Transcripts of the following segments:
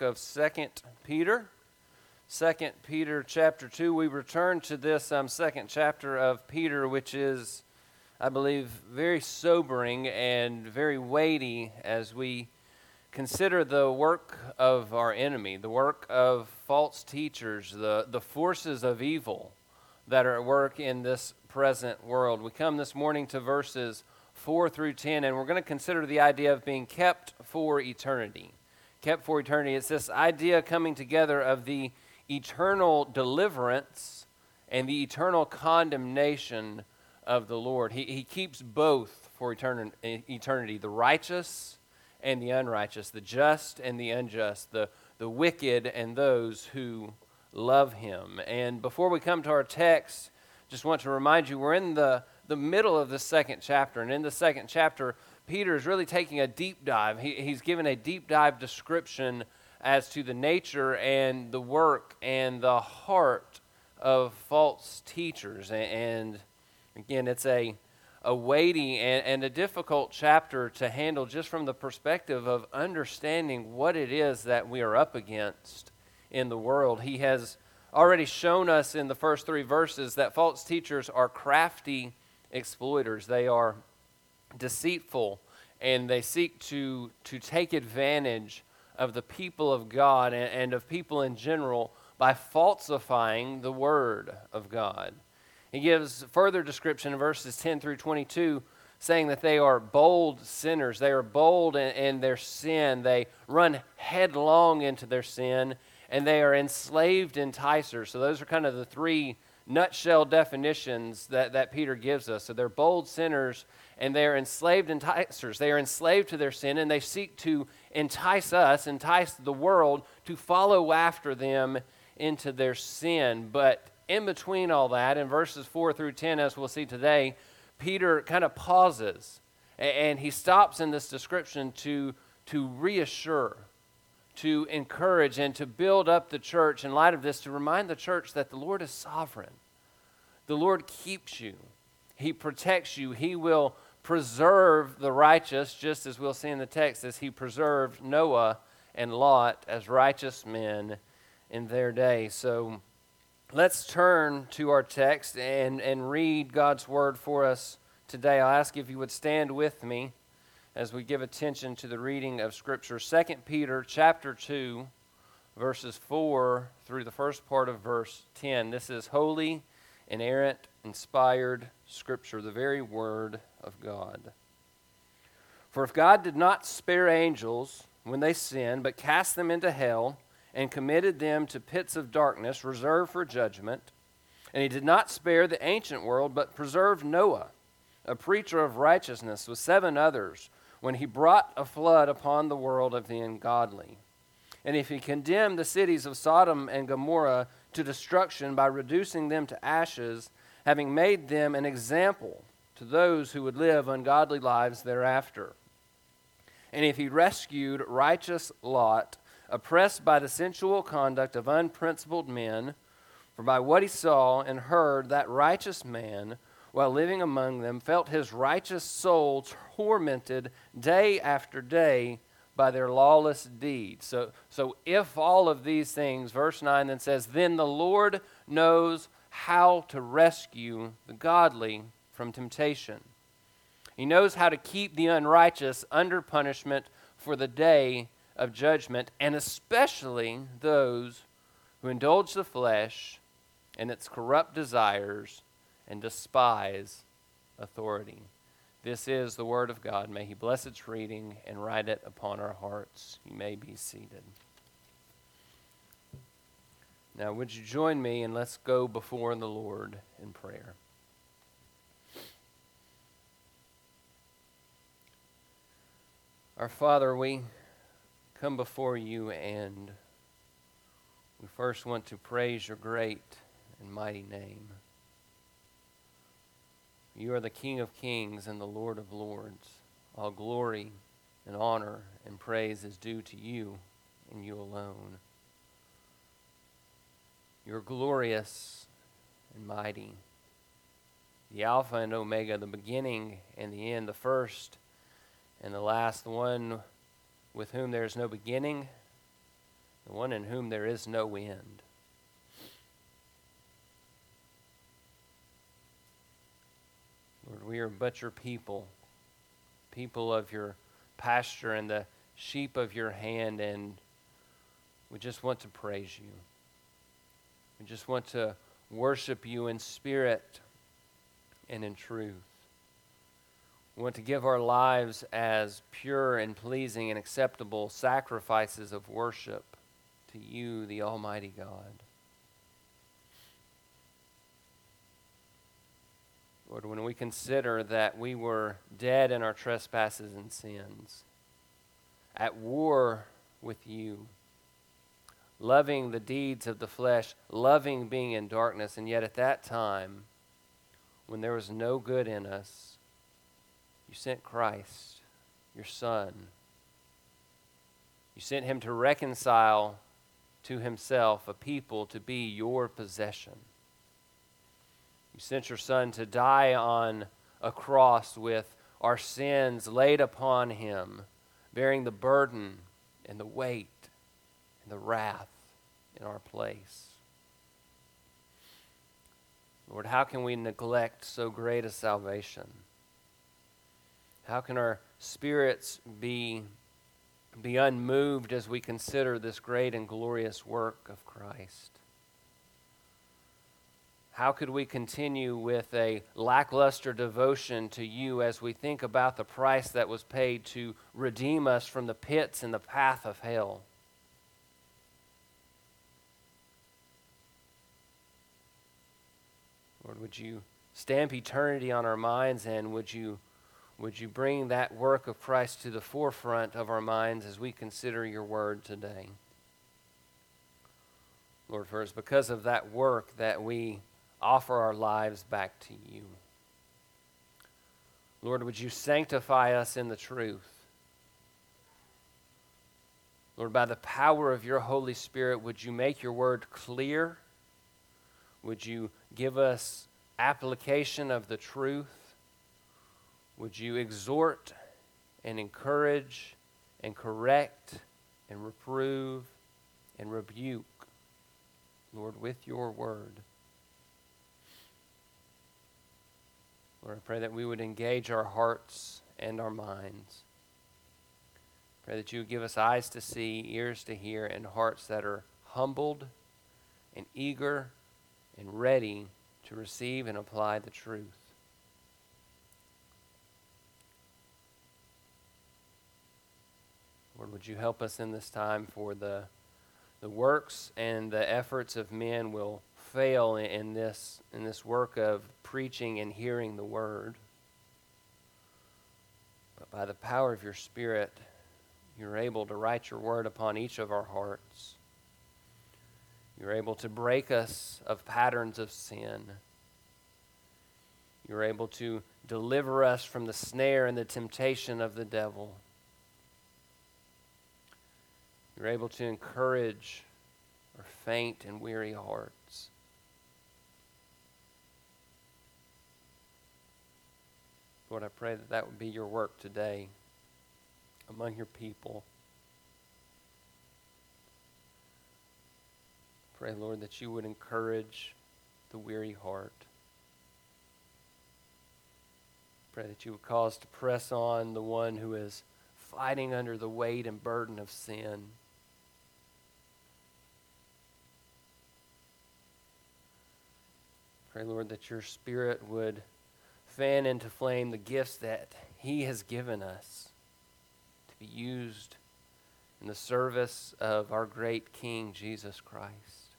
of Second Peter. Second Peter chapter 2. We return to this um, second chapter of Peter, which is, I believe, very sobering and very weighty as we consider the work of our enemy, the work of false teachers, the, the forces of evil that are at work in this present world. We come this morning to verses 4 through 10, and we're going to consider the idea of being kept for eternity kept for eternity. It's this idea coming together of the eternal deliverance and the eternal condemnation of the Lord. He, he keeps both for eternity the righteous and the unrighteous, the just and the unjust, the, the wicked and those who love him. And before we come to our text, just want to remind you we're in the, the middle of the second chapter. And in the second chapter, Peter is really taking a deep dive. He, he's given a deep dive description as to the nature and the work and the heart of false teachers. And, again, it's a, a weighty and, and a difficult chapter to handle just from the perspective of understanding what it is that we are up against in the world. He has already shown us in the first three verses that false teachers are crafty exploiters. They are deceitful and they seek to, to take advantage of the people of God and, and of people in general by falsifying the Word of God. He gives further description in verses 10 through 22, saying that they are bold sinners. They are bold in, in their sin. They run headlong into their sin, and they are enslaved enticers. So, those are kind of the three nutshell definitions that, that Peter gives us. So, they're bold sinners and they are enslaved enticers. They are enslaved to their sin, and they seek to entice us, entice the world to follow after them into their sin. But in between all that, in verses 4 through 10, as we'll see today, Peter kind of pauses and he stops in this description to, to reassure, to encourage, and to build up the church in light of this, to remind the church that the Lord is sovereign. The Lord keeps you, He protects you, He will preserve the righteous, just as we'll see in the text, as he preserved Noah and Lot as righteous men in their day. So let's turn to our text and, and read God's word for us today. I'll ask if you would stand with me as we give attention to the reading of Scripture. 2 Peter chapter 2, verses 4 through the first part of verse 10. This is holy, inerrant, inspired Scripture, the very word of God. For if God did not spare angels when they sinned, but cast them into hell and committed them to pits of darkness reserved for judgment, and he did not spare the ancient world, but preserved Noah, a preacher of righteousness, with seven others, when he brought a flood upon the world of the ungodly. And if he condemned the cities of Sodom and Gomorrah to destruction by reducing them to ashes, having made them an example to those who would live ungodly lives thereafter. And if he rescued righteous Lot, oppressed by the sensual conduct of unprincipled men, for by what he saw and heard, that righteous man, while living among them, felt his righteous soul tormented day after day by their lawless deeds. So, so if all of these things, verse 9 then says, then the Lord knows how to rescue the godly from temptation. He knows how to keep the unrighteous under punishment for the day of judgment, and especially those who indulge the flesh and its corrupt desires and despise authority. This is the Word of God. May He bless its reading and write it upon our hearts. You may be seated. Now, would you join me and let's go before the Lord in prayer? Our Father, we come before you and we first want to praise your great and mighty name. You are the King of kings and the Lord of lords. All glory and honor and praise is due to you and you alone. You're glorious and mighty. The Alpha and Omega, the beginning and the end, the first and the last the one with whom there is no beginning the one in whom there is no end. Lord, we are but your people, people of your pasture and the sheep of your hand, and we just want to praise you. We just want to worship you in spirit and in truth. We want to give our lives as pure and pleasing and acceptable sacrifices of worship to you, the Almighty God. Lord, when we consider that we were dead in our trespasses and sins, at war with you, loving the deeds of the flesh, loving being in darkness, and yet at that time, when there was no good in us, you sent Christ, your Son. You sent him to reconcile to himself a people to be your possession. You sent your Son to die on a cross with our sins laid upon him, bearing the burden and the weight and the wrath in our place. Lord, how can we neglect so great a salvation? How can our spirits be, be unmoved as we consider this great and glorious work of Christ? How could we continue with a lackluster devotion to you as we think about the price that was paid to redeem us from the pits and the path of hell? Lord, would you stamp eternity on our minds and would you, would you bring that work of Christ to the forefront of our minds as we consider your word today? Lord, for it's because of that work that we offer our lives back to you. Lord, would you sanctify us in the truth? Lord, by the power of your Holy Spirit, would you make your word clear? Would you give us application of the truth? Would you exhort and encourage and correct and reprove and rebuke, Lord, with your word? Lord, I pray that we would engage our hearts and our minds. Pray that you would give us eyes to see, ears to hear, and hearts that are humbled and eager and ready to receive and apply the truth. Lord, would you help us in this time for the, the works and the efforts of men will fail in this, in this work of preaching and hearing the word. But by the power of your Spirit, you're able to write your word upon each of our hearts. You're able to break us of patterns of sin. You're able to deliver us from the snare and the temptation of the devil. You're able to encourage our faint and weary hearts. Lord, I pray that that would be your work today among your people. Pray, Lord, that you would encourage the weary heart. Pray that you would cause to press on the one who is fighting under the weight and burden of sin. Pray, Lord, that your spirit would fan into flame the gifts that He has given us to be used in the service of our great King, Jesus Christ.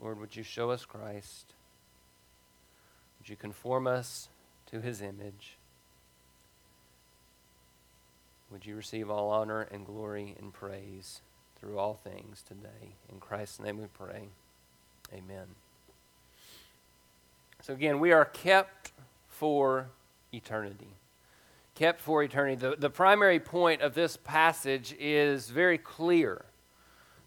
Lord, would you show us Christ? Would you conform us to His image? Would you receive all honor and glory and praise through all things today? In Christ's name we pray. Amen. So again, we are kept for eternity. Kept for eternity. The, the primary point of this passage is very clear.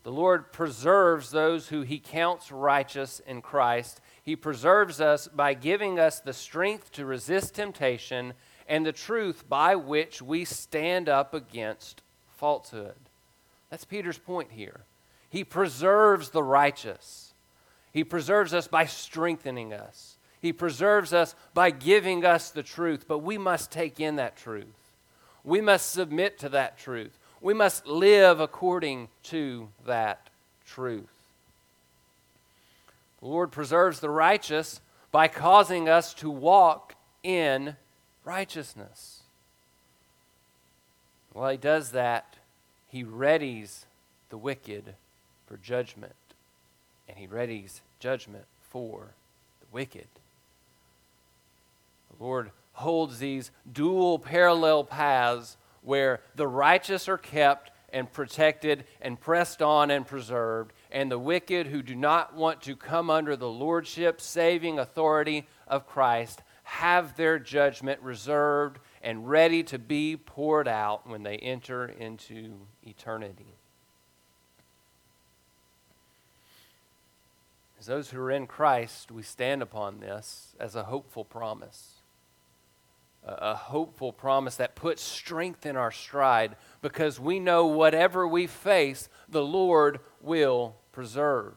The Lord preserves those who he counts righteous in Christ. He preserves us by giving us the strength to resist temptation and the truth by which we stand up against falsehood. That's Peter's point here. He preserves the righteous. He preserves us by strengthening us. He preserves us by giving us the truth, but we must take in that truth. We must submit to that truth. We must live according to that truth. The Lord preserves the righteous by causing us to walk in righteousness. While He does that, He readies the wicked for judgment, and He readies judgment for the wicked. Lord holds these dual parallel paths where the righteous are kept and protected and pressed on and preserved, and the wicked who do not want to come under the lordship, saving authority of Christ have their judgment reserved and ready to be poured out when they enter into eternity. As those who are in Christ, we stand upon this as a hopeful promise. A, hopeful promise that puts strength in our stride because we know whatever we face, the Lord will preserve.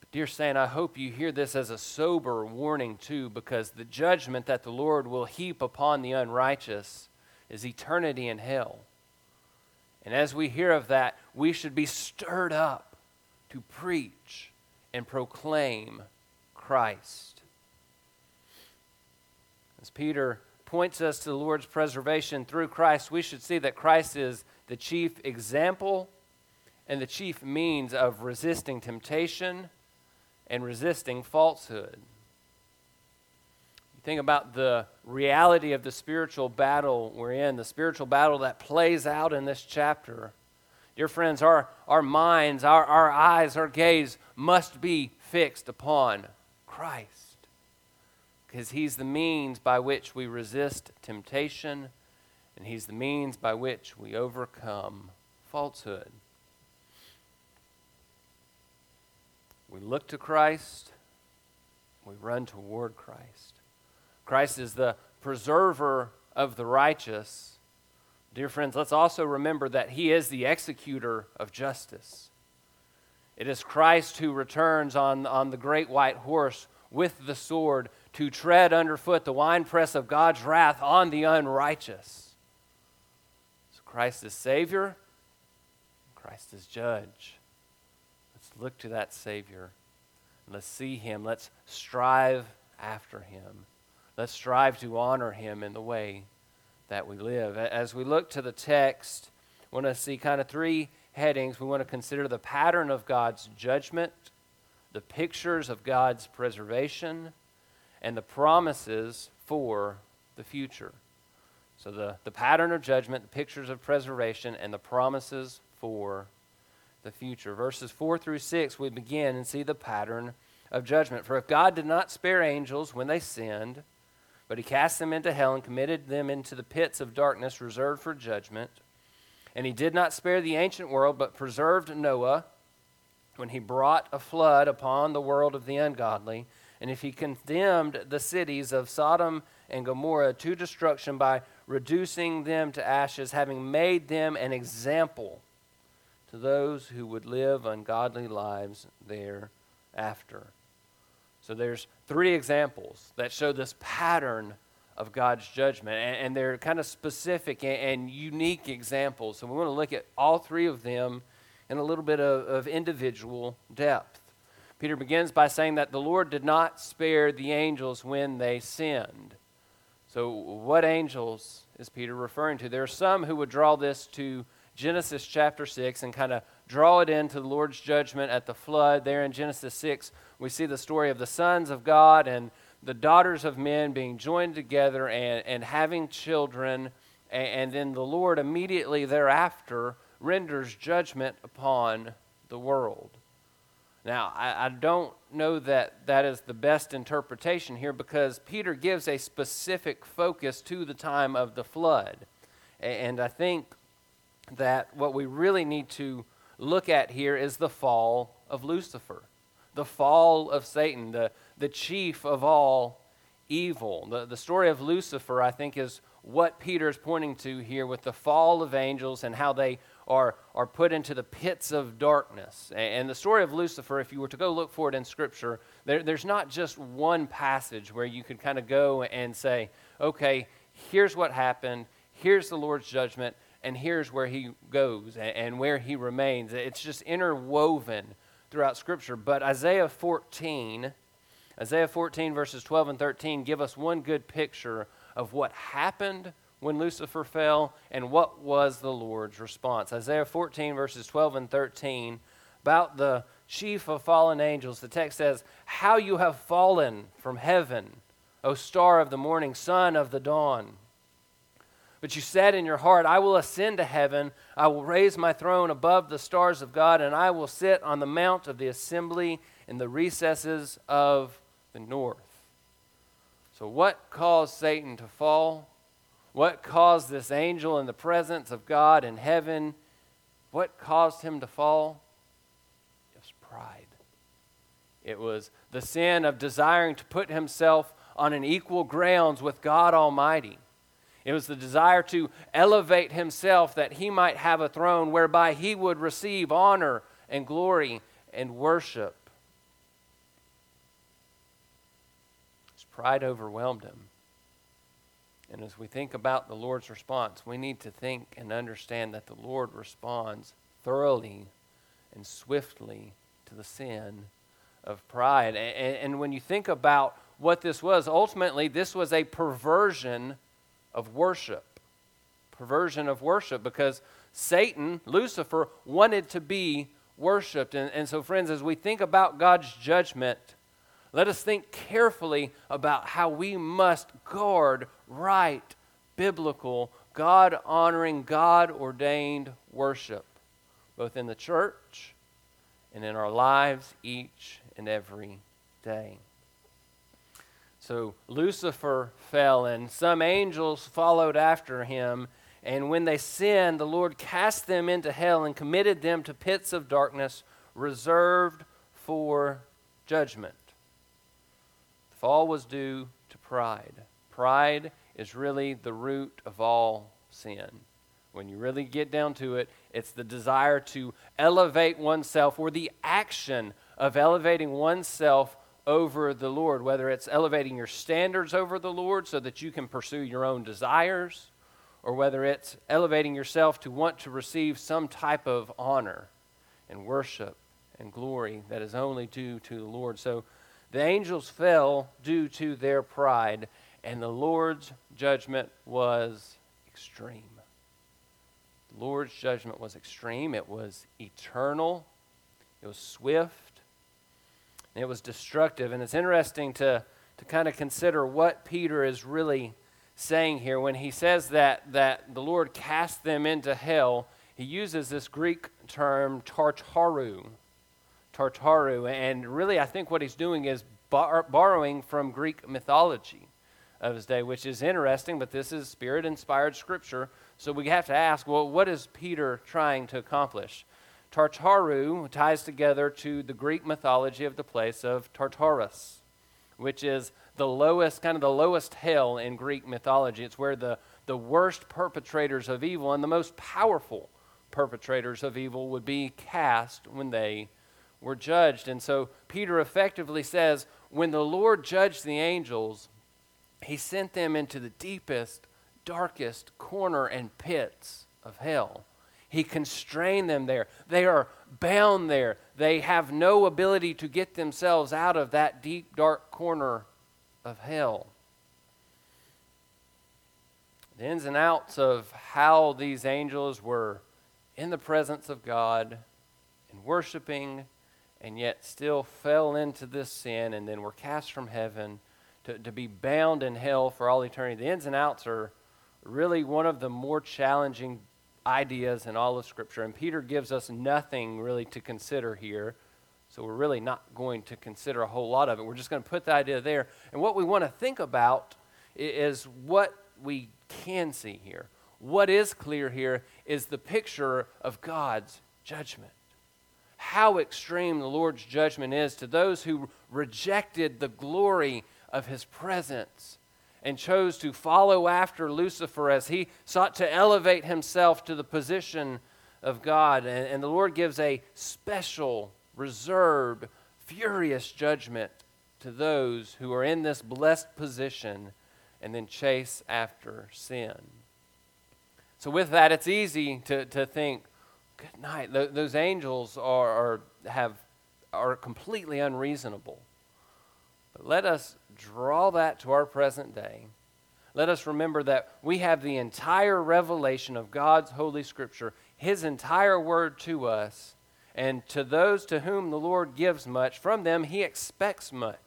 But dear Saint, I hope you hear this as a sober warning too, because the judgment that the Lord will heap upon the unrighteous is eternity in hell. And as we hear of that, we should be stirred up to preach and proclaim Christ. Peter points us to the Lord's preservation through Christ, we should see that Christ is the chief example and the chief means of resisting temptation and resisting falsehood. Think about the reality of the spiritual battle we're in, the spiritual battle that plays out in this chapter. Dear friends, our, our minds, our, our eyes, our gaze must be fixed upon Christ because He's the means by which we resist temptation and He's the means by which we overcome falsehood. We look to Christ, we run toward Christ. Christ is the preserver of the righteous Dear friends, let's also remember that He is the executor of justice. It is Christ who returns on, on the great white horse with the sword to tread underfoot the winepress of God's wrath on the unrighteous. So Christ is Savior, Christ is Judge. Let's look to that Savior. Let's see Him. Let's strive after Him. Let's strive to honor Him in the way that we live. As we look to the text, we want to see kind of three headings. We want to consider the pattern of God's judgment, the pictures of God's preservation, and the promises for the future. So, the, the pattern of judgment, the pictures of preservation, and the promises for the future. Verses 4 through 6, we begin and see the pattern of judgment. For if God did not spare angels when they sinned, but he cast them into hell and committed them into the pits of darkness reserved for judgment. And he did not spare the ancient world, but preserved Noah when he brought a flood upon the world of the ungodly. And if he condemned the cities of Sodom and Gomorrah to destruction by reducing them to ashes, having made them an example to those who would live ungodly lives thereafter. So there's three examples that show this pattern of God's judgment, and, and they're kind of specific and, and, unique examples. So we want to look at all three of them in a little bit of, of individual depth. Peter begins by saying that the Lord did not spare the angels when they sinned. So, what angels is Peter referring to? There are some who would draw this to Genesis chapter 6 and kind of draw it into the Lord's judgment at the flood. There in Genesis 6, we see the story of the sons of God and the daughters of men being joined together and, and having children. And, and then the Lord immediately thereafter renders judgment upon the world. Now, I, I, don't know that that is the best interpretation here because Peter gives a specific focus to the time of the flood. And I think that what we really need to look at here is the fall of Lucifer, the fall of Satan, the, the chief of all evil. The, the story of Lucifer, I think, is what Peter is pointing to here with the fall of angels and how they are, are put into the pits of darkness. And the story of Lucifer, if you were to go look for it in Scripture, there, there's not just one passage where you could kind of go and say, okay, here's what happened, here's the Lord's judgment, and here's where he goes and, and where he remains. It's just interwoven throughout Scripture. But Isaiah 14, Isaiah 14, verses 12 and 13, give us one good picture of what happened when Lucifer fell and what was the Lord's response. Isaiah 14, verses 12 and 13, about the chief of fallen angels, the text says, How you have fallen from heaven, O star of the morning, son of the dawn. But you said in your heart, I will ascend to heaven, I will raise my throne above the stars of God, and I will sit on the mount of the assembly in the recesses of the north. So, what caused Satan to fall? What caused this angel in the presence of God in heaven? What caused him to fall? It was pride. It was the sin of desiring to put himself on an equal grounds with God Almighty. It was the desire to elevate himself that he might have a throne whereby he would receive honor and glory and worship. His pride overwhelmed him. And as we think about the Lord's response, we need to think and understand that the Lord responds thoroughly and swiftly to the sin of pride. And, and, when you think about what this was, ultimately, this was a perversion of worship. Perversion of worship because Satan, Lucifer, wanted to be worshiped. And, and so, friends, as we think about God's judgment, let us think carefully about how we must guard right, biblical, God honoring, God ordained worship, both in the church and in our lives each and every day. So Lucifer fell, and some angels followed after him. And when they sinned, the Lord cast them into hell and committed them to pits of darkness reserved for judgment The fall was due to pride. Pride is really the root of all sin. When you really get down to it, it's the desire to elevate oneself or the action of elevating oneself over the Lord, whether it's elevating your standards over the Lord so that you can pursue your own desires, or whether it's elevating yourself to want to receive some type of honor and worship and glory that is only due to the Lord. So the angels fell due to their pride, and the Lord's judgment was extreme. The Lord's judgment was extreme, it was eternal, it was swift, and it was destructive. And it's interesting to, to kind of consider what Peter is really saying here when he says that, that the Lord cast them into hell. He uses this Greek term, tartaru, Tartaru. And really, I think what he's doing is bar- borrowing from Greek mythology of his day, which is interesting, but this is spirit inspired scripture. So we have to ask well, what is Peter trying to accomplish? Tartaru ties together to the Greek mythology of the place of Tartarus, which is the lowest, kind of the lowest hell in Greek mythology. It's where the, the worst perpetrators of evil and the most powerful perpetrators of evil would be cast when they were judged. And so Peter effectively says, when the Lord judged the angels, he sent them into the deepest, darkest corner and pits of hell. He constrained them there. They are bound there. They have no ability to get themselves out of that deep, dark corner of hell. The ins and outs of how these angels were in the presence of God and worshiping and yet still fell into this sin and then were cast from heaven to, to be bound in hell for all eternity. The ins and outs are really one of the more challenging ideas in all of Scripture. And Peter gives us nothing really to consider here. So we're really not going to consider a whole lot of it. We're just going to put the idea there. And what we want to think about is what we can see here. What is clear here is the picture of God's judgment how extreme the Lord's judgment is to those who rejected the glory of his presence and chose to follow after Lucifer as he sought to elevate himself to the position of God. And, and the Lord gives a special, reserved, furious judgment to those who are in this blessed position and then chase after sin. So, with that, it's easy to, to think, good night. Th- those angels are, are, have, are completely unreasonable. But let us draw that to our present day. Let us remember that we have the entire revelation of God's Holy Scripture, His entire word to us, and to those to whom the Lord gives much, from them He expects much.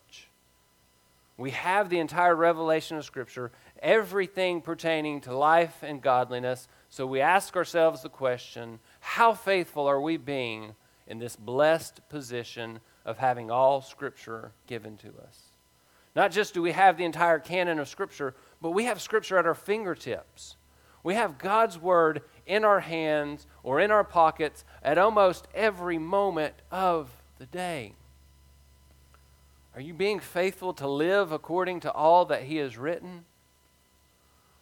We have the entire revelation of Scripture, everything pertaining to life and godliness. So we ask ourselves the question how faithful are we being in this blessed position of having all Scripture given to us? Not just do we have the entire canon of Scripture, but we have Scripture at our fingertips. We have God's Word in our hands or in our pockets at almost every moment of the day. Are you being faithful to live according to all that He has written?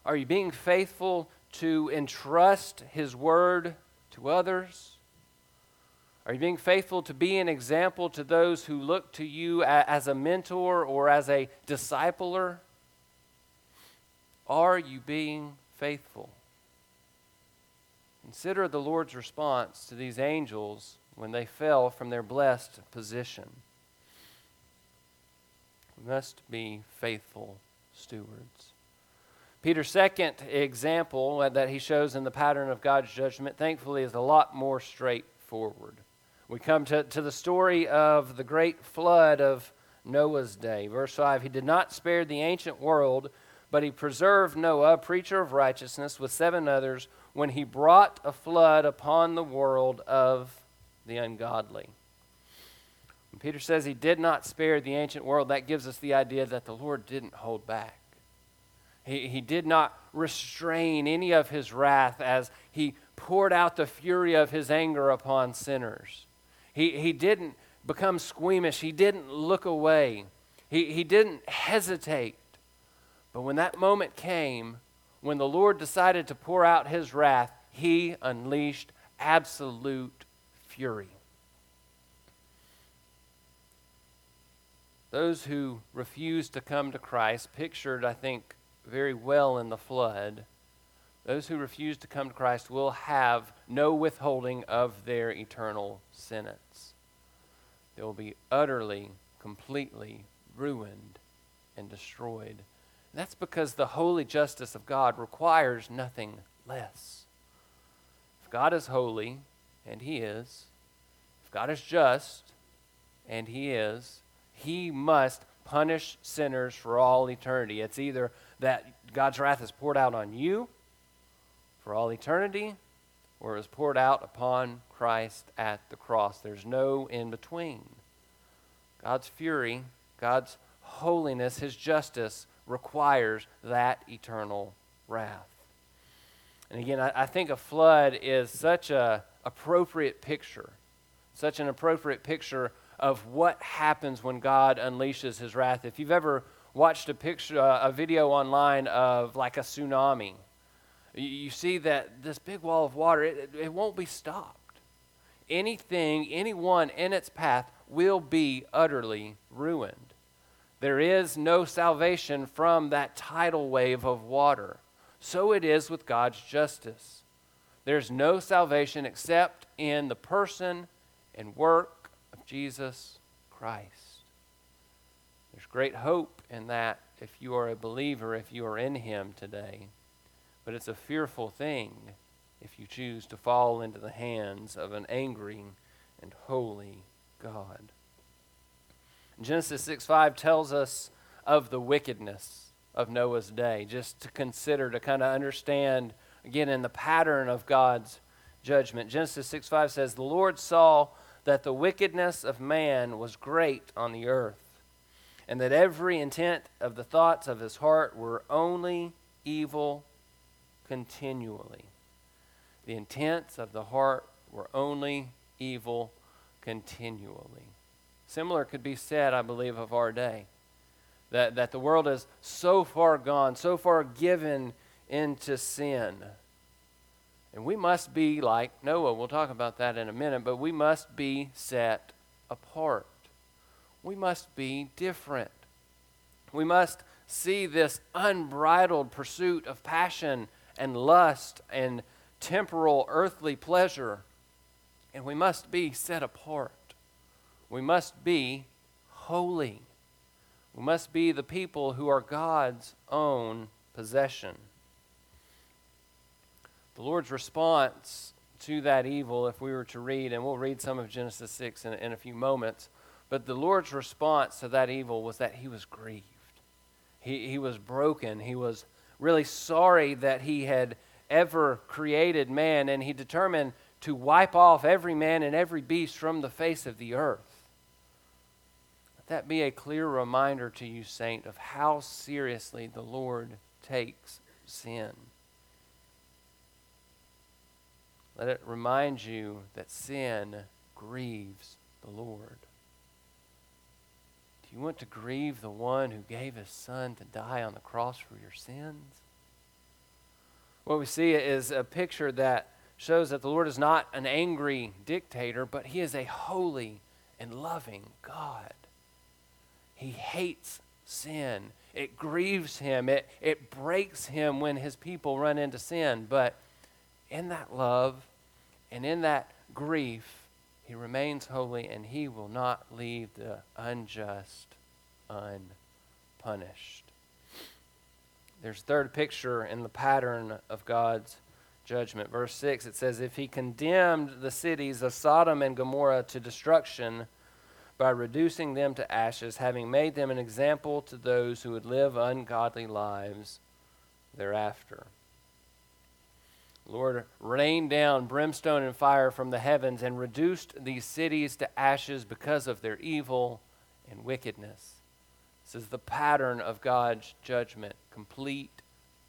Are you being faithful to entrust His Word to others? Are you being faithful to be an example to those who look to you as a mentor or as a discipler? Are you being faithful? Consider the Lord's response to these angels when they fell from their blessed position. We must be faithful stewards. Peter's second example that he shows in the pattern of God's judgment, thankfully, is a lot more straightforward. We come to, to the story of the great flood of Noah's day. Verse 5 He did not spare the ancient world, but he preserved Noah, preacher of righteousness, with seven others when he brought a flood upon the world of the ungodly. When Peter says he did not spare the ancient world, that gives us the idea that the Lord didn't hold back. He, he did not restrain any of his wrath as he poured out the fury of his anger upon sinners. He, he didn't become squeamish. He didn't look away. He, he didn't hesitate. But when that moment came, when the Lord decided to pour out his wrath, he unleashed absolute fury. Those who refused to come to Christ, pictured, I think, very well in the flood, those who refuse to come to Christ will have no withholding of their eternal sentence. They will be utterly, completely ruined and destroyed. And that's because the holy justice of God requires nothing less. If God is holy, and He is, if God is just, and He is, He must punish sinners for all eternity. It's either that God's wrath is poured out on you for all eternity, or it was poured out upon Christ at the cross. There's no in between. God's fury, God's holiness, His justice requires that eternal wrath. And again, I, I think a flood is such a appropriate picture, such an appropriate picture of what happens when God unleashes His wrath. If you've ever watched a picture, a video online of like a tsunami, you see that this big wall of water, it, it won't be stopped. Anything, anyone in its path will be utterly ruined. There is no salvation from that tidal wave of water. So it is with God's justice. There's no salvation except in the person and work of Jesus Christ. There's great hope in that if you are a believer, if you are in Him today. But it's a fearful thing if you choose to fall into the hands of an angry and holy God. Genesis 6 5 tells us of the wickedness of Noah's day, just to consider, to kind of understand, again, in the pattern of God's judgment. Genesis 6 5 says, The Lord saw that the wickedness of man was great on the earth, and that every intent of the thoughts of his heart were only evil continually. The intents of the heart were only evil continually. Similar could be said, I believe, of our day. That, that the world is so far gone, so far given into sin. And we must be like Noah. We'll talk about that in a minute, but we must be set apart. We must be different. We must see this unbridled pursuit of passion and lust and temporal earthly pleasure. And we must be set apart. We must be holy. We must be the people who are God's own possession. The Lord's response to that evil, if we were to read, and we'll read some of Genesis 6 in, in a few moments, but the Lord's response to that evil was that he was grieved. He, he was broken. He was really sorry that he had ever created man, and he determined to wipe off every man and every beast from the face of the earth. Let that be a clear reminder to you, saint, of how seriously the Lord takes sin. Let it remind you that sin grieves the Lord. You want to grieve the one who gave his son to die on the cross for your sins? What we see is a picture that shows that the Lord is not an angry dictator, but he is a holy and loving God. He hates sin. It grieves him. It, it breaks him when his people run into sin. But in that love and in that grief, he remains holy and he will not leave the unjust unpunished. There's third picture in the pattern of God's judgment. Verse 6 it says, If he condemned the cities of Sodom and Gomorrah to destruction by reducing them to ashes, having made them an example to those who would live ungodly lives thereafter. Lord rained down brimstone and fire from the heavens and reduced these cities to ashes because of their evil and wickedness. This is the pattern of God's judgment complete,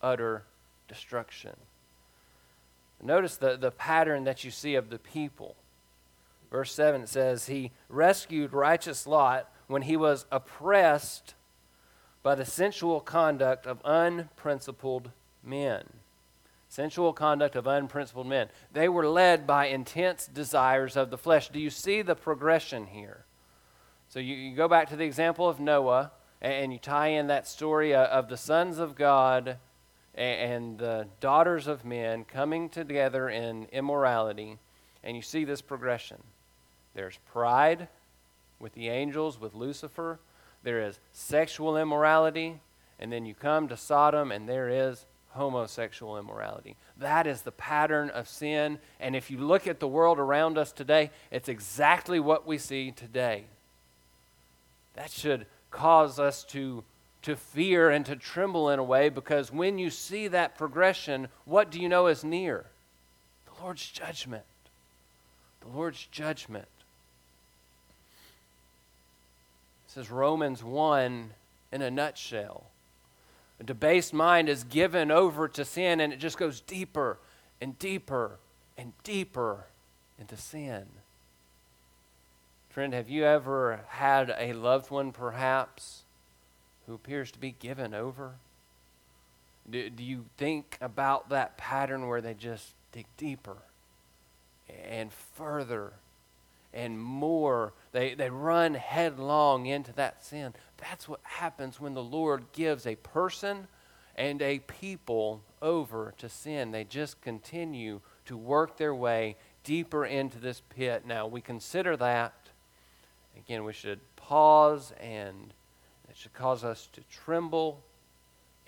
utter destruction. Notice the, the pattern that you see of the people. Verse 7 says, He rescued righteous Lot when he was oppressed by the sensual conduct of unprincipled men sensual conduct of unprincipled men. They were led by intense desires of the flesh. Do you see the progression here? So you, you go back to the example of Noah, and, and you tie in that story of, of the sons of God and, and the daughters of men coming together in immorality, and you see this progression. There's pride with the angels, with Lucifer. There is sexual immorality, and then you come to Sodom, and there is homosexual immorality. That is the pattern of sin. And if you look at the world around us today, it's exactly what we see today. That should cause us to, to fear and to tremble in a way because when you see that progression, what do you know is near? The Lord's judgment. The Lord's judgment. This is Romans 1 in a nutshell. A debased mind is given over to sin and it just goes deeper and deeper and deeper into sin. Friend, have you ever had a loved one, perhaps, who appears to be given over? Do, do you think about that pattern where they just dig deeper and further and more? They, they run headlong into that sin. That's what happens when the Lord gives a person and a people over to sin. They just continue to work their way deeper into this pit. Now, we consider that. Again, we should pause and it should cause us to tremble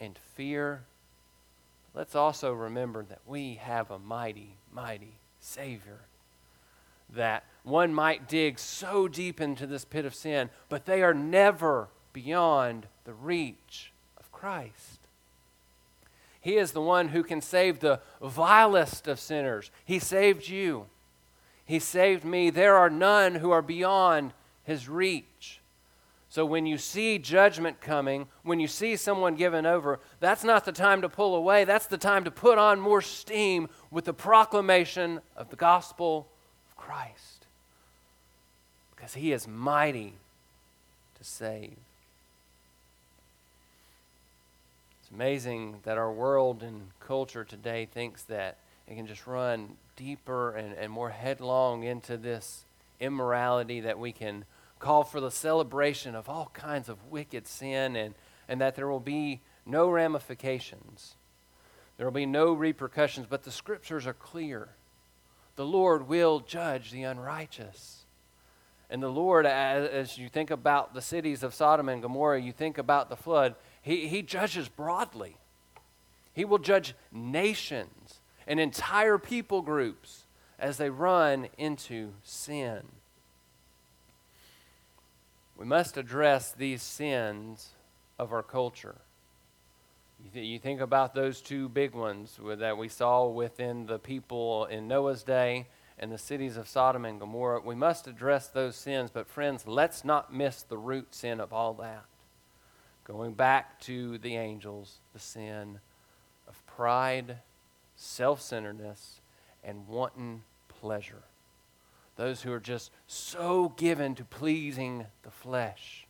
and fear. Let's also remember that we have a mighty, mighty Savior that one might dig so deep into this pit of sin, but they are never beyond the reach of Christ. He is the one who can save the vilest of sinners. He saved you. He saved me. There are none who are beyond his reach. So when you see judgment coming, when you see someone given over, that's not the time to pull away. That's the time to put on more steam with the proclamation of the gospel of Christ. Because he is mighty to save. It's amazing that our world and culture today thinks that it can just run deeper and, and more headlong into this immorality that we can call for the celebration of all kinds of wicked sin and, and that there will be no ramifications. There will be no repercussions, but the scriptures are clear. The Lord will judge the unrighteous. And the Lord, as, as you think about the cities of Sodom and Gomorrah, you think about the flood, he, he judges broadly. He will judge nations and entire people groups as they run into sin. We must address these sins of our culture. You, th- you think about those two big ones that we saw within the people in Noah's day and the cities of Sodom and Gomorrah. We must address those sins, but friends, let's not miss the root sin of all that. Going back to the angels, the sin of pride, self centeredness, and wanton pleasure those who are just so given to pleasing the flesh.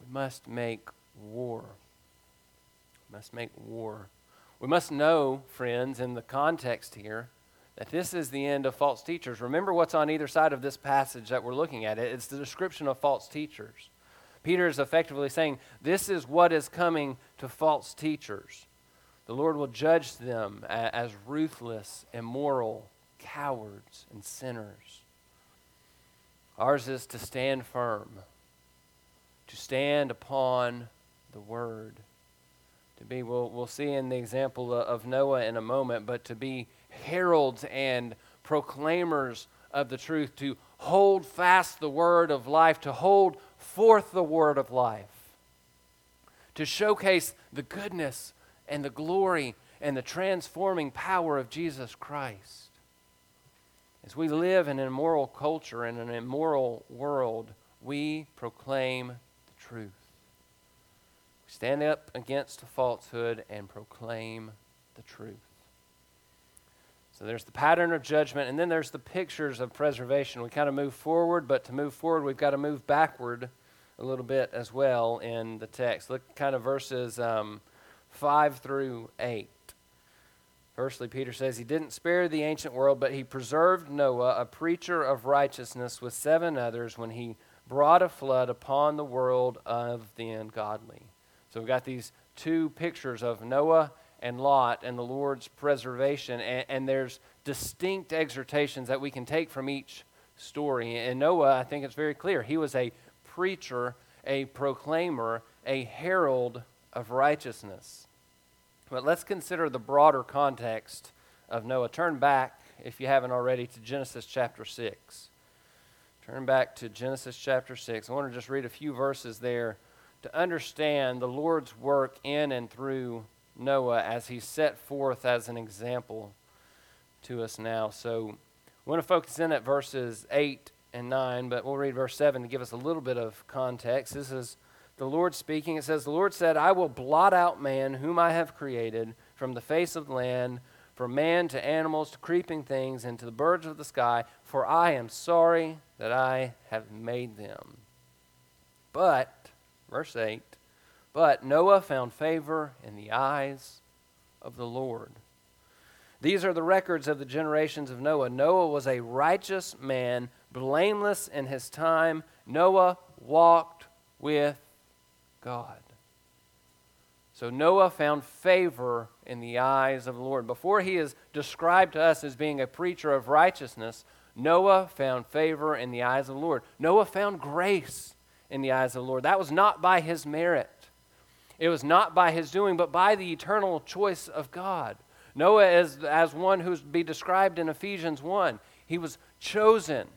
We must make war. We must make war. We must know, friends, in the context here, that this is the end of false teachers. Remember what's on either side of this passage that we're looking at. It's the description of false teachers. Peter is effectively saying, This is what is coming to false teachers. The Lord will judge them as ruthless, immoral, cowards, and sinners. Ours is to stand firm, to stand upon the word. To be, we'll, we'll see in the example of Noah in a moment, but to be heralds and proclaimers of the truth, to hold fast the word of life, to hold forth the word of life, to showcase the goodness and the glory and the transforming power of Jesus Christ. As we live in an immoral culture, in an immoral world, we proclaim the truth. We stand up against falsehood and proclaim the truth. So there's the pattern of judgment, and then there's the pictures of preservation. We kind of move forward, but to move forward, we've got to move backward a little bit as well in the text. Look kind of verses um, 5 through 8. Firstly, Peter says he didn't spare the ancient world, but he preserved Noah, a preacher of righteousness, with seven others when he brought a flood upon the world of the ungodly. So we've got these two pictures of Noah and Lot and the Lord's preservation, and, and there's distinct exhortations that we can take from each story. And Noah, I think it's very clear, he was a preacher, a proclaimer, a herald of righteousness. But let's consider the broader context of Noah. Turn back, if you haven't already, to Genesis chapter 6. Turn back to Genesis chapter 6. I want to just read a few verses there to understand the Lord's work in and through Noah as he set forth as an example to us now. So I want to focus in at verses 8 and 9, but we'll read verse 7 to give us a little bit of context. This is the Lord speaking. It says, The Lord said, I will blot out man whom I have created from the face of the land, from man to animals to creeping things and to the birds of the sky, for I am sorry that I have made them. But, verse 8, but Noah found favor in the eyes of the Lord. These are the records of the generations of Noah. Noah was a righteous man, blameless in his time. Noah walked with God. So Noah found favor in the eyes of the Lord. Before he is described to us as being a preacher of righteousness, Noah found favor in the eyes of the Lord. Noah found grace in the eyes of the Lord. That was not by his merit, it was not by his doing, but by the eternal choice of God. Noah is as one who's be described in Ephesians 1. He was chosen.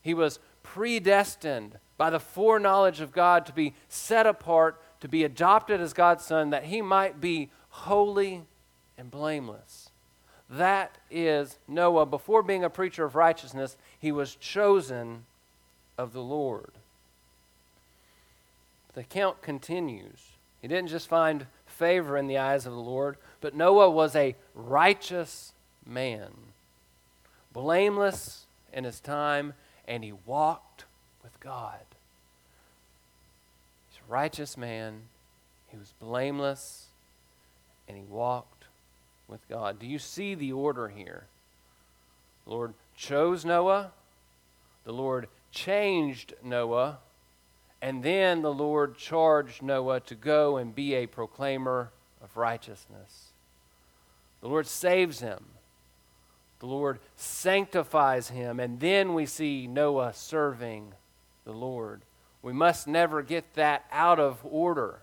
He was predestined by the foreknowledge of God to be set apart, to be adopted as God's son, that he might be holy and blameless. That is Noah. Before being a preacher of righteousness, he was chosen of the Lord. The count continues. He didn't just find favor in the eyes of the Lord, but Noah was a righteous man, blameless in his time, and he walked with God He's a righteous man, he was blameless, and he walked with God. Do you see the order here? The Lord chose Noah, the Lord changed Noah, and then the Lord charged Noah to go and be a proclaimer of righteousness. The Lord saves him. The Lord sanctifies him. And then we see Noah serving the Lord. We must never get that out of order.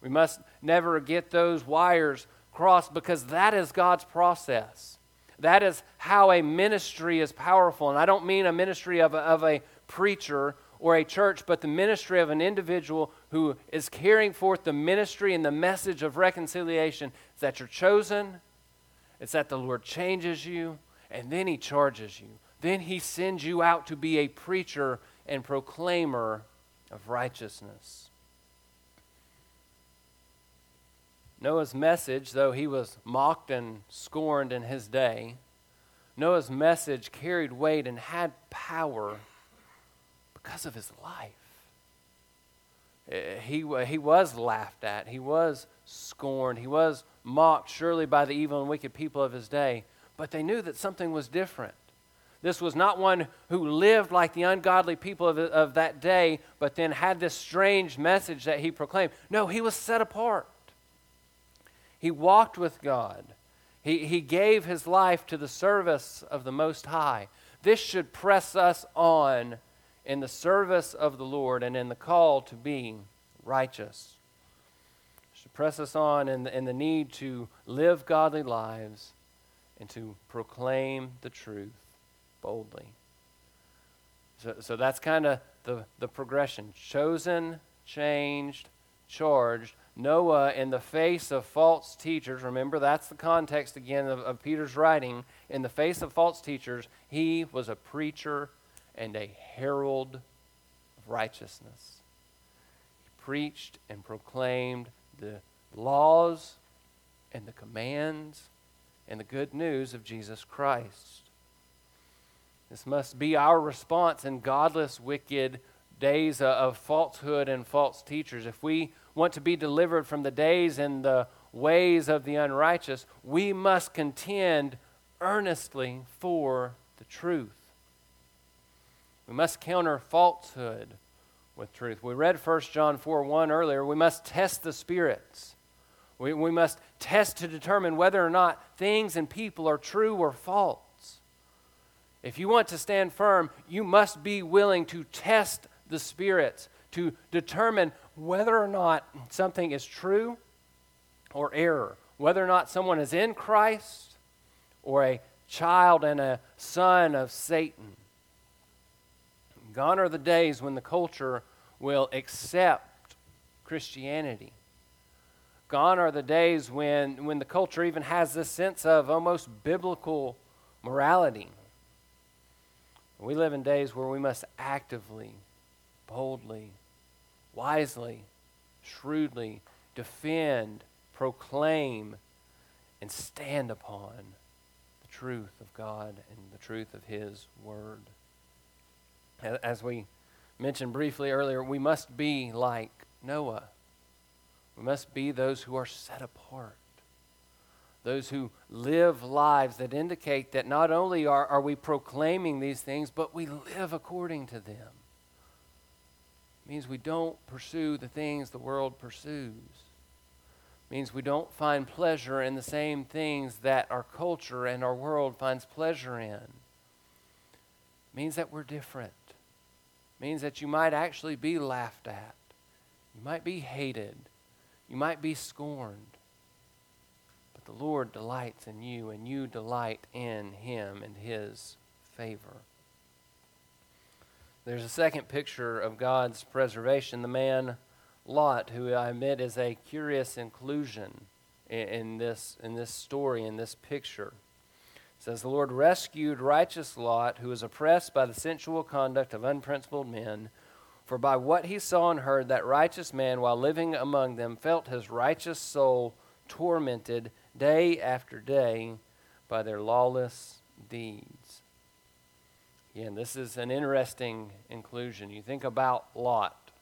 We must never get those wires crossed because that is God's process. That is how a ministry is powerful. And I don't mean a ministry of a, of a preacher or a church, but the ministry of an individual who is carrying forth the ministry and the message of reconciliation. It's that you're chosen, it's that the Lord changes you, and then He charges you. Then He sends you out to be a preacher and proclaimer of righteousness. Noah's message, though he was mocked and scorned in his day, Noah's message carried weight and had power because of his life. Eh, he, he was laughed at, he was scorned, he was mocked, surely by the evil and wicked people of his day, but they knew that something was different. This was not one who lived like the ungodly people of, of that day, but then had this strange message that he proclaimed. No, he was set apart. He walked with God. He, he gave his life to the service of the Most High. This should press us on in the service of the Lord and in the call to be righteous. Should press us on in the, in the need to live godly lives and to proclaim the truth boldly. So, so that's kind of the, the progression chosen, changed, charged. Noah, in the face of false teachers, remember that's the context again of, of Peter's writing. In the face of false teachers, he was a preacher and a herald of righteousness. He preached and proclaimed the laws and the commands and the good news of Jesus Christ. This must be our response in godless, wicked days of falsehood and false teachers. If we want to be delivered from the days and the ways of the unrighteous, we must contend earnestly for the truth. We must counter falsehood with truth. We read 1 John 4 1 earlier. We must test the spirits. We, we must test to determine whether or not things and people are true or false. If you want to stand firm, you must be willing to test the spirits to determine whether or not something is true or error, whether or not someone is in Christ or a child and a son of Satan. Gone are the days when the culture will accept Christianity. Gone are the days when, when the culture even has this sense of almost biblical morality. We live in days where we must actively, boldly, wisely, shrewdly defend, proclaim, and stand upon the truth of God and the truth of His Word. As we mentioned briefly earlier, we must be like Noah. We must be those who are set apart those who live lives that indicate that not only are, are we proclaiming these things, but we live according to them. It means we don't pursue the things the world pursues. It means we don't find pleasure in the same things that our culture and our world finds pleasure in. It means that we're different. Means that you might actually be laughed at. You might be hated. You might be scorned. But the Lord delights in you, and you delight in Him and His favor. There's a second picture of God's preservation. The man Lot, who I admit is a curious inclusion in, in this, in this story, in this picture. Says, The Lord rescued righteous Lot, who was oppressed by the sensual conduct of unprincipled men. For by what he saw and heard, that righteous man, while living among them, felt his righteous soul tormented day after day by their lawless deeds. Again, this is an interesting inclusion. You think about Lot,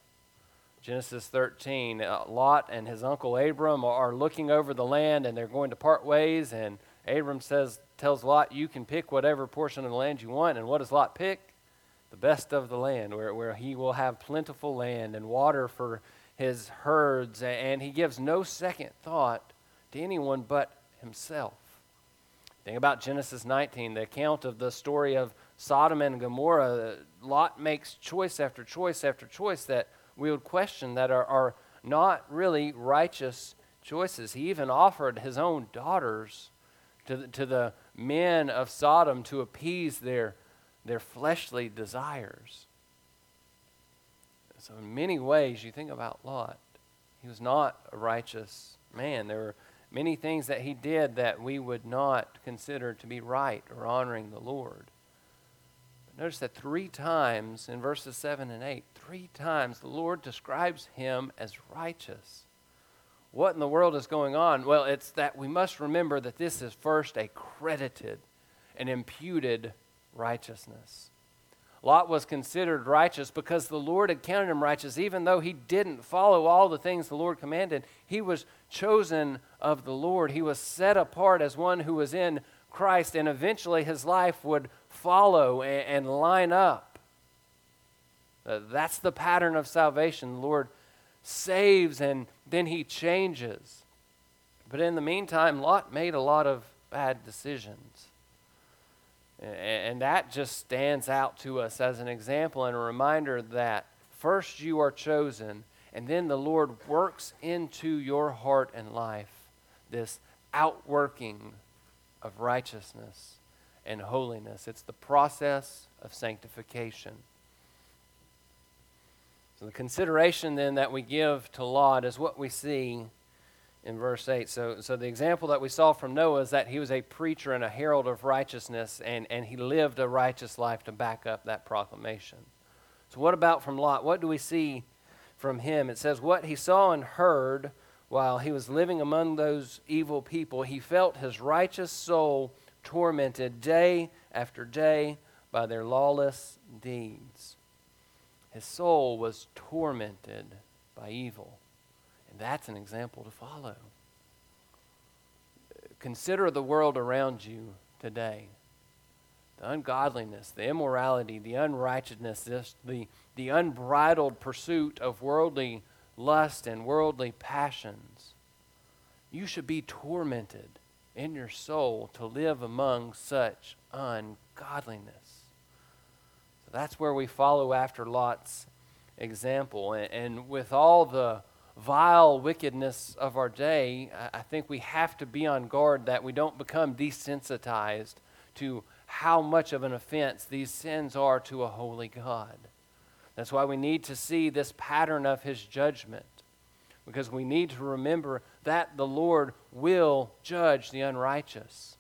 Genesis 13, uh, Lot and his uncle Abram are looking over the land and they're going to part ways. And Abram says, tells Lot, You can pick whatever portion of the land you want. And what does Lot pick? The best of the land, where, where he will have plentiful land and water for his herds. And he gives no second thought to anyone but himself. Think about Genesis 19, the account of the story of Sodom and Gomorrah. Lot makes choice after choice after choice that we would question that are, are not really righteous choices. He even offered his own daughters to the, to the men of Sodom to appease their, their fleshly desires. So, in many ways, you think about Lot, he was not a righteous man. There were many things that he did that we would not consider to be right or honoring the Lord. But Notice that three times in verses 7 and 8, three times the Lord describes him as righteous. What in the world is going on? Well, it's that we must remember that this is first a credited and imputed righteousness. Lot was considered righteous because the Lord had counted him righteous, even though he didn't follow all the things the Lord commanded. He was chosen of the Lord. He was set apart as one who was in Christ, and eventually his life would follow and, line up. Uh, that's the pattern of salvation. The Lord saves and then he changes. But in the meantime, Lot made a lot of bad decisions. And that just stands out to us as an example and a reminder that first you are chosen, and then the Lord works into your heart and life this outworking of righteousness and holiness. It's the process of sanctification. So, the consideration then that we give to Lot is what we see in verse 8. So, so the example that we saw from Noah is that he was a preacher and a herald of righteousness, and, and he lived a righteous life to back up that proclamation. So, what about from Lot? What do we see from him? It says, What he saw and heard while he was living among those evil people, he felt his righteous soul tormented day after day by their lawless deeds. His soul was tormented by evil. And that's an example to follow. Consider the world around you today the ungodliness, the immorality, the unrighteousness, this, the, the unbridled pursuit of worldly lust and worldly passions. You should be tormented in your soul to live among such ungodliness. That's where we follow after Lot's example. And, and with all the vile wickedness of our day, I, I think we have to be on guard that we don't become desensitized to how much of an offense these sins are to a holy God. That's why we need to see this pattern of his judgment because we need to remember that the Lord will judge the unrighteous.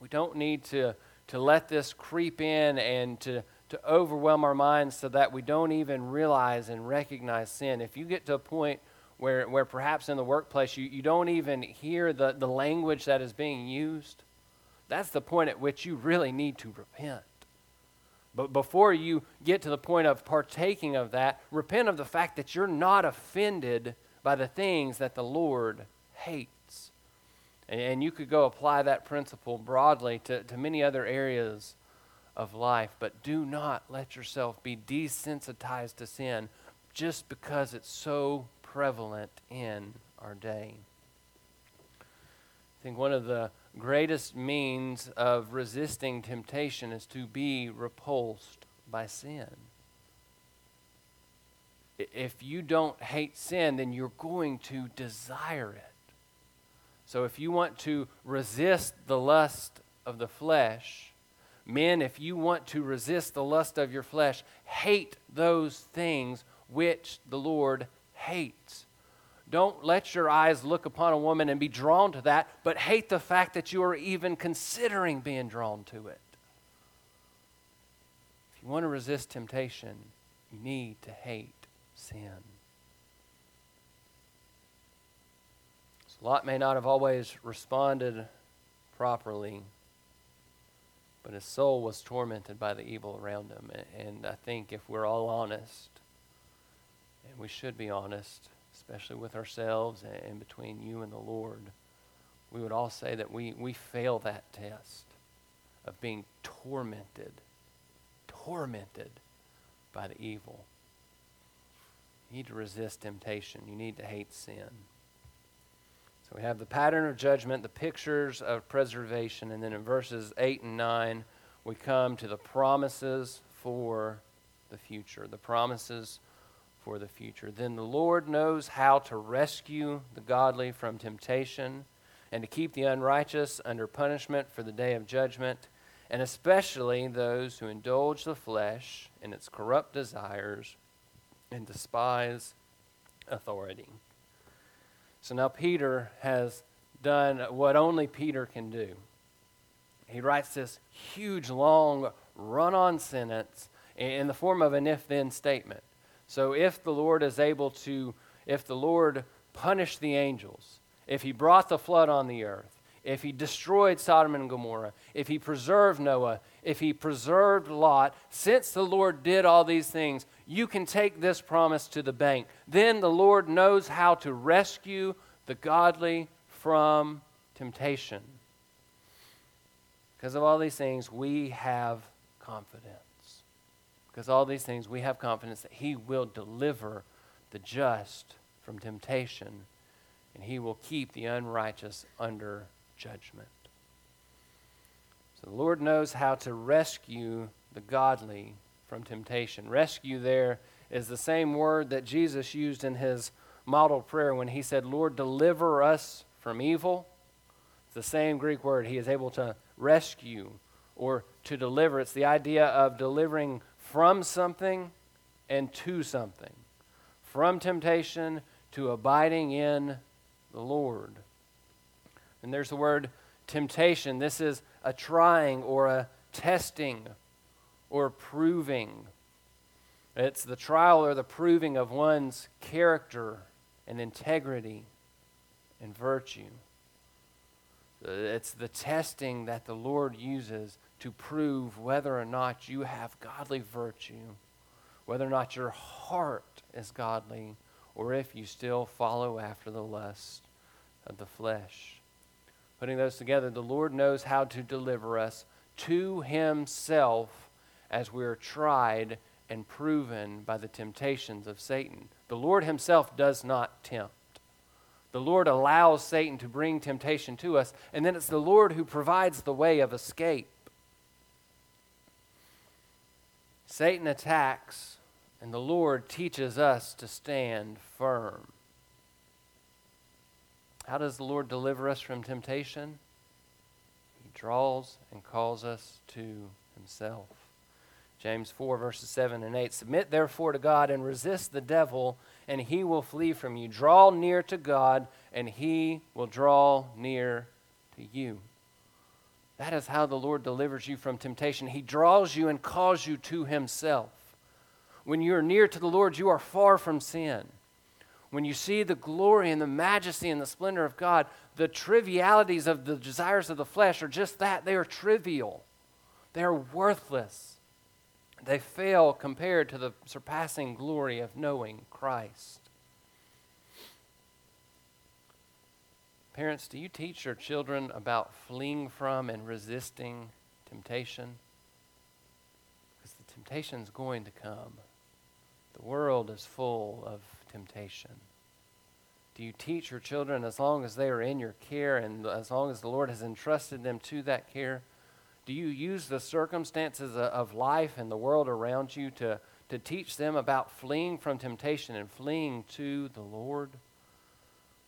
We don't need to, to let this creep in and to, to overwhelm our minds so that we don't even realize and recognize sin. If you get to a point where, where perhaps in the workplace you, you don't even hear the, the language that is being used, that's the point at which you really need to repent. But before you get to the point of partaking of that, repent of the fact that you're not offended by the things that the Lord hates. And and you could go apply that principle broadly to, to many other areas of life, but do not let yourself be desensitized to sin just because it's so prevalent in our day. I think one of the greatest means of resisting temptation is to be repulsed by sin if you don't hate sin, then you're going to desire it. So if you want to resist the lust of the flesh, men, if you want to resist the lust of your flesh, hate those things which the Lord hates. Don't let your eyes look upon a woman and be drawn to that, but hate the fact that you are even considering being drawn to it. If you want to resist temptation, you need to hate sin. So Lot may not have always responded properly, but his soul was tormented by the evil around him. And I think if we're all honest And we should be honest, especially with ourselves and between you and the Lord. We would all say that we, we fail that test of being tormented, tormented by the evil. You need to resist temptation. You need to hate sin. So we have the pattern of judgment, the pictures of preservation, and then in verses 8 and 9, we come to the promises for the future. The promises for the future. Then the Lord knows how to rescue the godly from temptation and to keep the unrighteous under punishment for the day of judgment, and especially those who indulge the flesh in its corrupt desires and despise authority. So now Peter has done what only Peter can do. He writes this huge, long, run on sentence in the form of an if then statement. So if the Lord is able to, if the Lord punished the angels, if he brought the flood on the earth, if he destroyed Sodom and Gomorrah, if he preserved Noah, if he preserved Lot, since the Lord did all these things, you can take this promise to the bank. Then the Lord knows how to rescue the godly from temptation. Because of all these things, we have confidence. Because all these things, we have confidence that He will deliver the just from temptation and He will keep the unrighteous under judgment. So the Lord knows how to rescue the godly from temptation. Rescue there is the same word that Jesus used in his model prayer when he said, Lord, deliver us from evil. It's the same Greek word. He is able to rescue or to deliver. It's the idea of delivering from something and to something, from temptation to abiding in the Lord. And there's the word temptation. This is a trying or a testing or proving. It's the trial or the proving of one's character and integrity and virtue. Uh, it's the testing that the Lord uses to prove whether or not you have godly virtue, whether or not your heart is godly, or if you still follow after the lust of the flesh. Putting those together, the Lord knows how to deliver us to Himself as we are tried and proven by the temptations of Satan. The Lord Himself does not tempt. The Lord allows Satan to bring temptation to us, and then it's the Lord who provides the way of escape. Satan attacks, and the Lord teaches us to stand firm. How does the Lord deliver us from temptation? He draws and calls us to Himself. James 4, verses 7 and 8. Submit therefore to God and resist the devil, and he will flee from you. Draw near to God, and he will draw near to you. That is how the Lord delivers you from temptation. He draws you and calls you to himself. When you are near to the Lord, you are far from sin. When you see the glory and the majesty and the splendor of God, the trivialities of the desires of the flesh are just that they are trivial, they are worthless. They fail compared to the surpassing glory of knowing Christ. Parents, do you teach your children about fleeing from and resisting temptation? Because the temptation is going to come. The world is full of temptation. Do you teach your children as long as they are in your care and as long as the Lord has entrusted them to that care? Do you use the circumstances of life and the world around you to, to teach them about fleeing from temptation and fleeing to the Lord?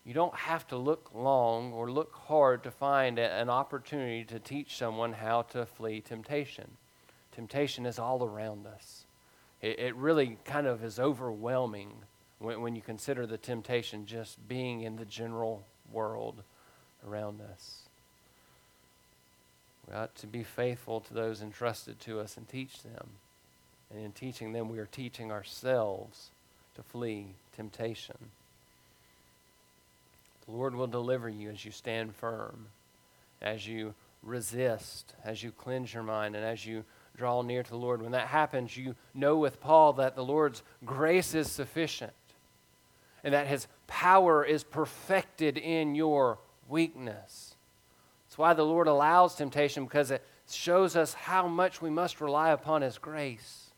You don't have to look long or look hard to find an opportunity to teach someone how to flee temptation. Temptation is all around us. It, it really kind of is overwhelming when, when you consider the temptation just being in the general world around us. We ought to be faithful to those entrusted to us and teach them. And in teaching them, we are teaching ourselves to flee temptation. The Lord will deliver you as you stand firm, as you resist, as you cleanse your mind, and as you draw near to the Lord. When that happens, you know with Paul that the Lord's grace is sufficient. And that his power is perfected in your weakness. That's why the Lord allows temptation because it shows us how much we must rely upon his grace.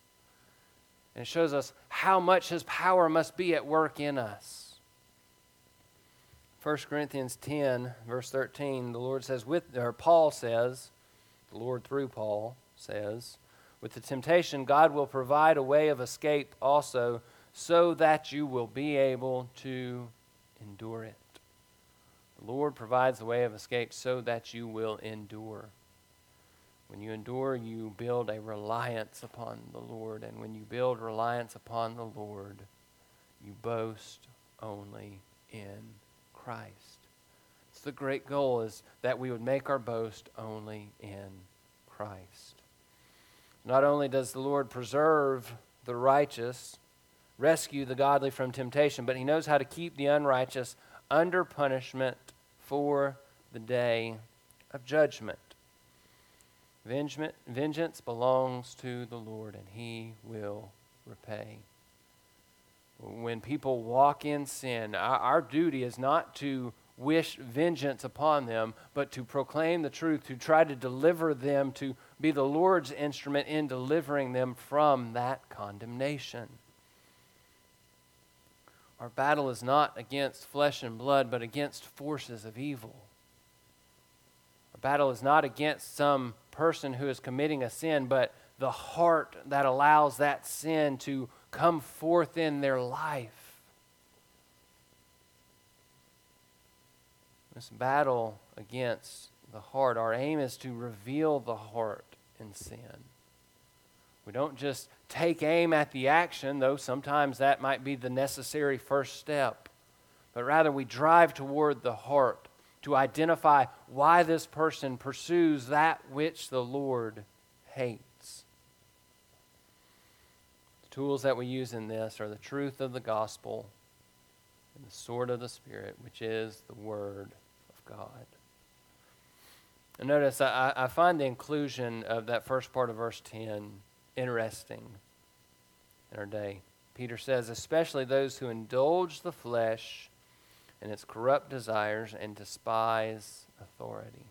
And shows us how much his power must be at work in us. 1 Corinthians 10, verse 13, the Lord says, with, or Paul says, the Lord through Paul says, with the temptation, God will provide a way of escape also so that you will be able to endure it. The Lord provides the way of escape so that you will endure. When you endure, you build a reliance upon the Lord. And when you build reliance upon the Lord, you boast only in Christ. It's the great goal is that we would make our boast only in Christ. Not only does the Lord preserve the righteous, rescue the godly from temptation, but he knows how to keep the unrighteous under punishment for the day of judgment. Vengeance belongs to the Lord, and he will repay. When people walk in sin, our, our duty is not to wish vengeance upon them, but to proclaim the truth, to try to deliver them, to be the Lord's instrument in delivering them from that condemnation. Our battle is not against flesh and blood, but against forces of evil. Our battle is not against some person who is committing a sin, but the heart that allows that sin to come forth in their life. This battle against the heart, our aim is to reveal the heart in sin. We don't just take aim at the action, though sometimes that might be the necessary first step, but rather we drive toward the heart to identify why this person pursues that which the Lord hates. The tools that we use in this are the truth of the gospel and the sword of the Spirit, which is the Word of God. And notice, I, I find the inclusion of that first part of verse 10 interesting in our day. Peter says, especially those who indulge the flesh and its corrupt desires and despise authority.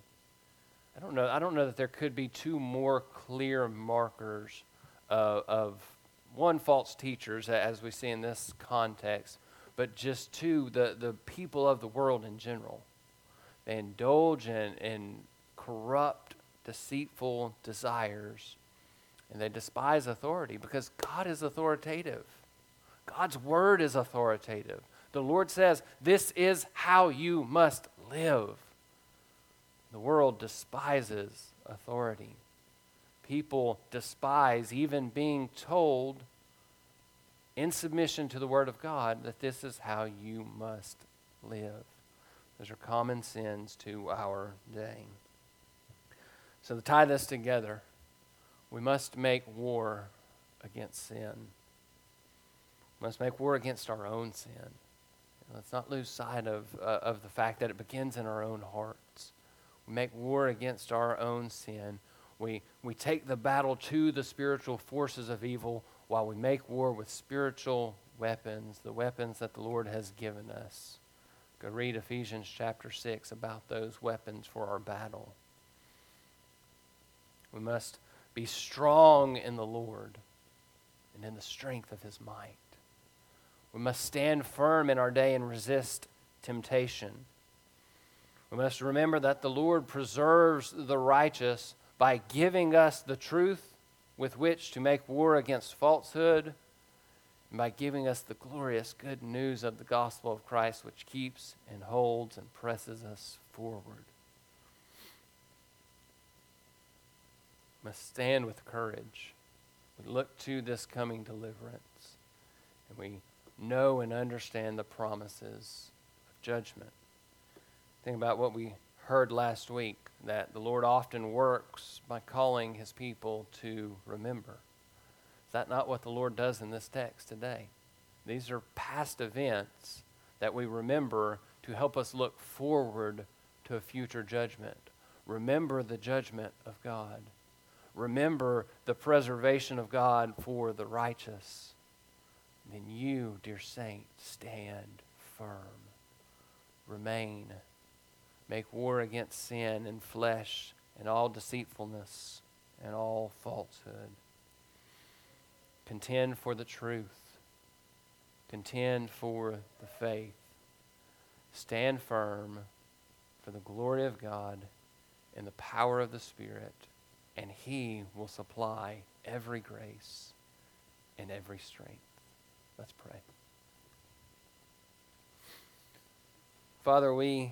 I don't know. I don't know that there could be two more clear markers of, of one false teachers, as we see in this context, but just two the the people of the world in general. They indulge in, in corrupt, deceitful desires and they despise authority because God is authoritative. God's word is authoritative. The Lord says, This is how you must live. The world despises authority. People despise even being told in submission to the Word of God that this is how you must live. Those are common sins to our day. So to tie this together, we must make war against sin. We must make war against our own sin. Let's not lose sight of, uh, of the fact that it begins in our own hearts. We make war against our own sin. We, we take the battle to the spiritual forces of evil while we make war with spiritual weapons, the weapons that the Lord has given us. Go read Ephesians chapter 6 about those weapons for our battle. We must be strong in the Lord and in the strength of his might. We must stand firm in our day and resist temptation. We must remember that the Lord preserves the righteous by giving us the truth with which to make war against falsehood and by giving us the glorious good news of the gospel of Christ, which keeps and holds and presses us forward. Must stand with courage. We look to this coming deliverance, and we know and understand the promises of judgment. Think about what we heard last week that the Lord often works by calling his people to remember. Is that not what the Lord does in this text today? These are past events that we remember to help us look forward to a future judgment. Remember the judgment of God remember the preservation of God for the righteous. then you, dear saint, stand firm. Remain. Make war against sin and flesh and all deceitfulness and all falsehood. Contend for the truth. Contend for the faith. Stand firm for the glory of God and the power of the Spirit, and He will supply every grace and every strength. Let's pray. Father, we